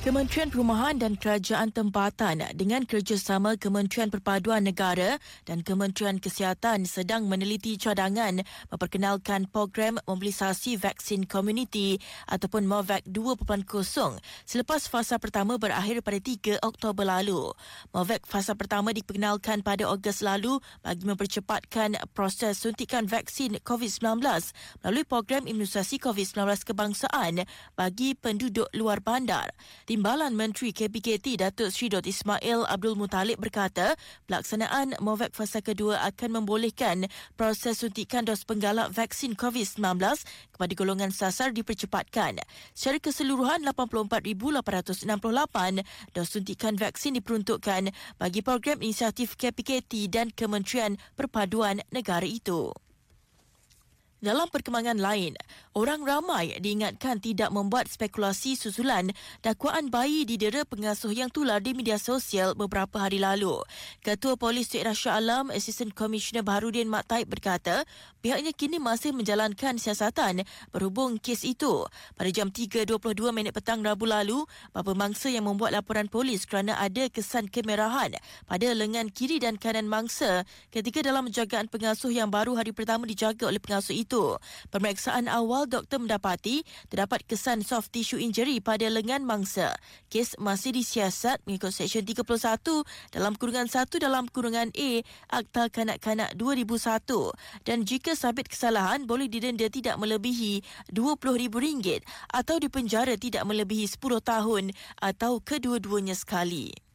Kementerian Perumahan dan Kerajaan Tempatan dengan kerjasama Kementerian Perpaduan Negara dan Kementerian Kesihatan sedang meneliti cadangan memperkenalkan program mobilisasi vaksin komuniti ataupun MOVAC 2.0 selepas fasa pertama berakhir pada 3 Oktober lalu. MOVAC fasa pertama diperkenalkan pada Ogos lalu bagi mempercepatkan proses suntikan vaksin COVID-19 melalui program imunisasi COVID-19 kebangsaan bagi penduduk luar bandar. Timbalan Menteri KPKT Datuk Sri Dr. Ismail Abdul Muttalib berkata pelaksanaan MOVAC fasa kedua akan membolehkan proses suntikan dos penggalak vaksin COVID-19 kepada golongan sasar dipercepatkan. Secara keseluruhan 84,868 dos suntikan vaksin diperuntukkan bagi program inisiatif KPKT dan Kementerian Perpaduan Negara itu. Dalam perkembangan lain, orang ramai diingatkan tidak membuat spekulasi susulan dakwaan bayi didera pengasuh yang tular di media sosial beberapa hari lalu. Ketua Polis Tuan Rasha Alam, Assistant Commissioner Baharudin Mat Taib berkata, pihaknya kini masih menjalankan siasatan berhubung kes itu. Pada jam 3.22 minit petang Rabu lalu, bapa mangsa yang membuat laporan polis kerana ada kesan kemerahan pada lengan kiri dan kanan mangsa ketika dalam penjagaan pengasuh yang baru hari pertama dijaga oleh pengasuh itu. Pemeriksaan awal doktor mendapati terdapat kesan soft tissue injury pada lengan mangsa. Kes masih disiasat mengikut Seksyen 31 dalam kurungan 1 dalam kurungan A Akta Kanak-Kanak 2001 dan jika sabit kesalahan boleh didenda tidak melebihi RM20,000 atau dipenjara tidak melebihi 10 tahun atau kedua-duanya sekali.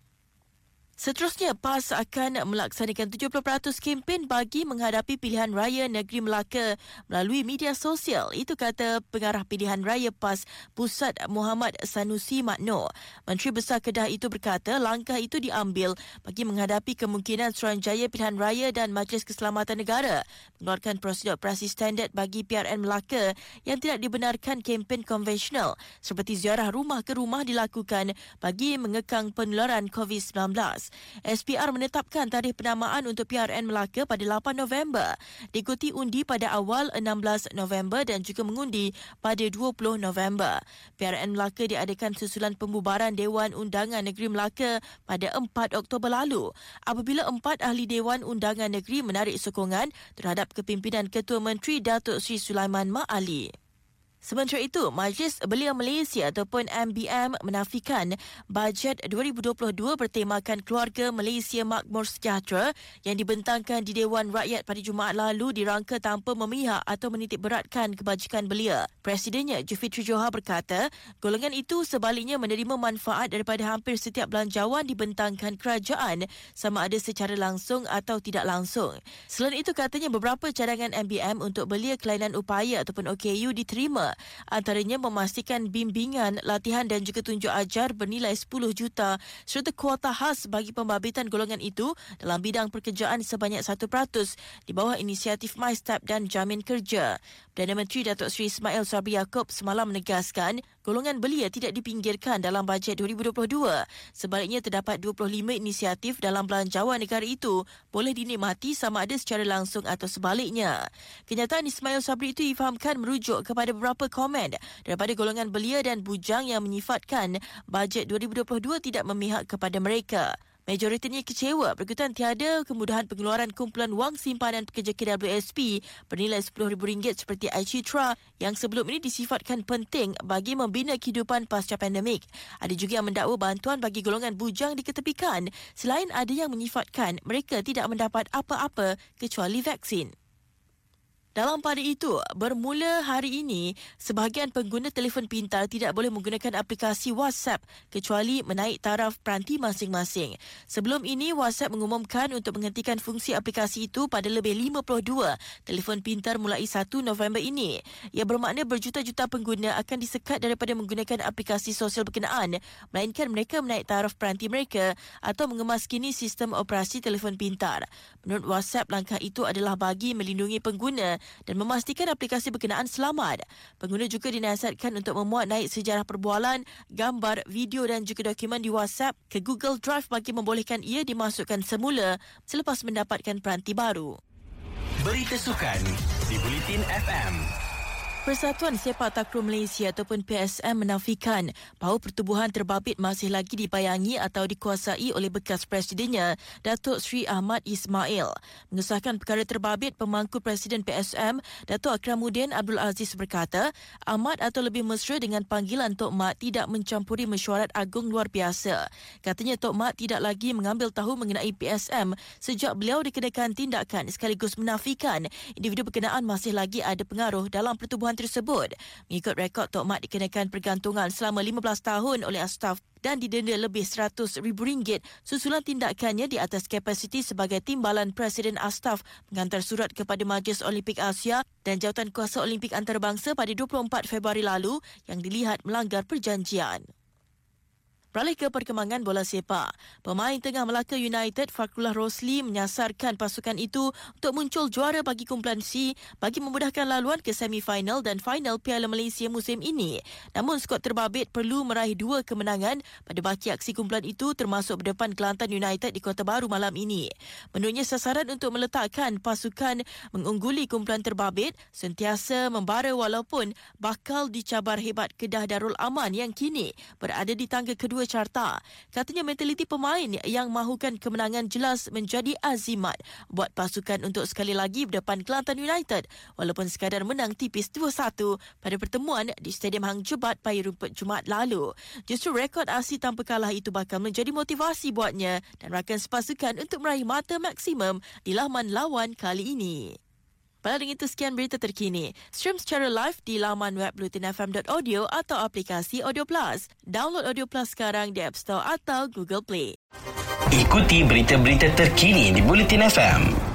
Seterusnya, PAS akan melaksanakan 70% kempen bagi menghadapi pilihan raya negeri Melaka melalui media sosial. Itu kata pengarah pilihan raya PAS Pusat Muhammad Sanusi Makno. Menteri Besar Kedah itu berkata langkah itu diambil bagi menghadapi kemungkinan Suruhanjaya Pilihan Raya dan Majlis Keselamatan Negara mengeluarkan prosedur operasi standard bagi PRN Melaka yang tidak dibenarkan kempen konvensional seperti ziarah rumah ke rumah dilakukan bagi mengekang penularan COVID-19. SPR menetapkan tarikh penamaan untuk PRN Melaka pada 8 November, diikuti undi pada awal 16 November dan juga mengundi pada 20 November. PRN Melaka diadakan susulan pembubaran Dewan Undangan Negeri Melaka pada 4 Oktober lalu apabila empat ahli Dewan Undangan Negeri menarik sokongan terhadap kepimpinan Ketua Menteri Datuk Sri Sulaiman Mak Ali. Sementara itu, Majlis Belia Malaysia ataupun MBM menafikan bajet 2022 bertemakan Keluarga Malaysia Makmur Sejahtera yang dibentangkan di Dewan Rakyat pada Jumaat lalu dirangka tanpa memihak atau menitik beratkan kebajikan belia. Presidennya, Jufitri Johar berkata, golongan itu sebaliknya menerima manfaat daripada hampir setiap belanjawan dibentangkan kerajaan sama ada secara langsung atau tidak langsung. Selain itu, katanya beberapa cadangan MBM untuk belia kelainan upaya ataupun OKU diterima antaranya memastikan bimbingan, latihan dan juga tunjuk ajar bernilai 10 juta serta kuota khas bagi pembabitan golongan itu dalam bidang pekerjaan sebanyak 1% di bawah inisiatif MyStep dan Jamin Kerja. Perdana Menteri Datuk Seri Ismail Sabri Yaakob semalam menegaskan golongan belia tidak dipinggirkan dalam bajet 2022. Sebaliknya terdapat 25 inisiatif dalam belanjawan negara itu boleh dinikmati sama ada secara langsung atau sebaliknya. Kenyataan Ismail Sabri itu difahamkan merujuk kepada beberapa komen daripada golongan belia dan bujang yang menyifatkan bajet 2022 tidak memihak kepada mereka. Majoritinya kecewa berikutan tiada kemudahan pengeluaran kumpulan wang simpanan pekerja KWSP bernilai RM10,000 seperti iCitra yang sebelum ini disifatkan penting bagi membina kehidupan pasca pandemik. Ada juga yang mendakwa bantuan bagi golongan bujang diketepikan selain ada yang menyifatkan mereka tidak mendapat apa-apa kecuali vaksin. Dalam pada itu, bermula hari ini, sebahagian pengguna telefon pintar tidak boleh menggunakan aplikasi WhatsApp kecuali menaik taraf peranti masing-masing. Sebelum ini, WhatsApp mengumumkan untuk menghentikan fungsi aplikasi itu pada lebih 52 telefon pintar mulai 1 November ini. Ia bermakna berjuta-juta pengguna akan disekat daripada menggunakan aplikasi sosial berkenaan, melainkan mereka menaik taraf peranti mereka atau mengemaskini sistem operasi telefon pintar. Menurut WhatsApp, langkah itu adalah bagi melindungi pengguna dan memastikan aplikasi berkenaan selamat. Pengguna juga dinasihatkan untuk memuat naik sejarah perbualan, gambar, video dan juga dokumen di WhatsApp ke Google Drive bagi membolehkan ia dimasukkan semula selepas mendapatkan peranti baru. Berita Sukan di Bulletin FM. Persatuan Sepak Takraw Malaysia ataupun PSM menafikan bahawa pertubuhan terbabit masih lagi dibayangi atau dikuasai oleh bekas presidennya Datuk Sri Ahmad Ismail. Mengesahkan perkara terbabit pemangku Presiden PSM Datuk Akramuddin Abdul Aziz berkata Ahmad atau lebih mesra dengan panggilan Tok Mat tidak mencampuri mesyuarat agung luar biasa. Katanya Tok Mat tidak lagi mengambil tahu mengenai PSM sejak beliau dikenakan tindakan sekaligus menafikan individu berkenaan masih lagi ada pengaruh dalam pertubuhan pertubuhan tersebut. Mengikut rekod Tok Mat dikenakan pergantungan selama 15 tahun oleh astaf dan didenda lebih RM100,000 susulan tindakannya di atas kapasiti sebagai timbalan Presiden Astaf mengantar surat kepada Majlis Olimpik Asia dan Jawatan Kuasa Olimpik Antarabangsa pada 24 Februari lalu yang dilihat melanggar perjanjian. Beralih ke perkembangan bola sepak. Pemain tengah Melaka United Fakrullah Rosli menyasarkan pasukan itu untuk muncul juara bagi kumpulan C bagi memudahkan laluan ke semifinal dan final Piala Malaysia musim ini. Namun skuad terbabit perlu meraih dua kemenangan pada baki aksi kumpulan itu termasuk berdepan Kelantan United di Kota Baru malam ini. Menurutnya sasaran untuk meletakkan pasukan mengungguli kumpulan terbabit sentiasa membara walaupun bakal dicabar hebat Kedah Darul Aman yang kini berada di tangga kedua carta. Katanya mentaliti pemain yang mahukan kemenangan jelas menjadi azimat buat pasukan untuk sekali lagi berdepan Kelantan United walaupun sekadar menang tipis 2-1 pada pertemuan di Stadium Hang Jebat pada rumput Jumaat lalu. Justru rekod asli tanpa kalah itu bakal menjadi motivasi buatnya dan rakan sepasukan untuk meraih mata maksimum di laman lawan kali ini. Pada dengan itu sekian berita terkini. Stream secara live di laman web blutinfm.audio atau aplikasi Audio Plus. Download Audio Plus sekarang di App Store atau Google Play. Ikuti berita-berita terkini di Bulletin FM.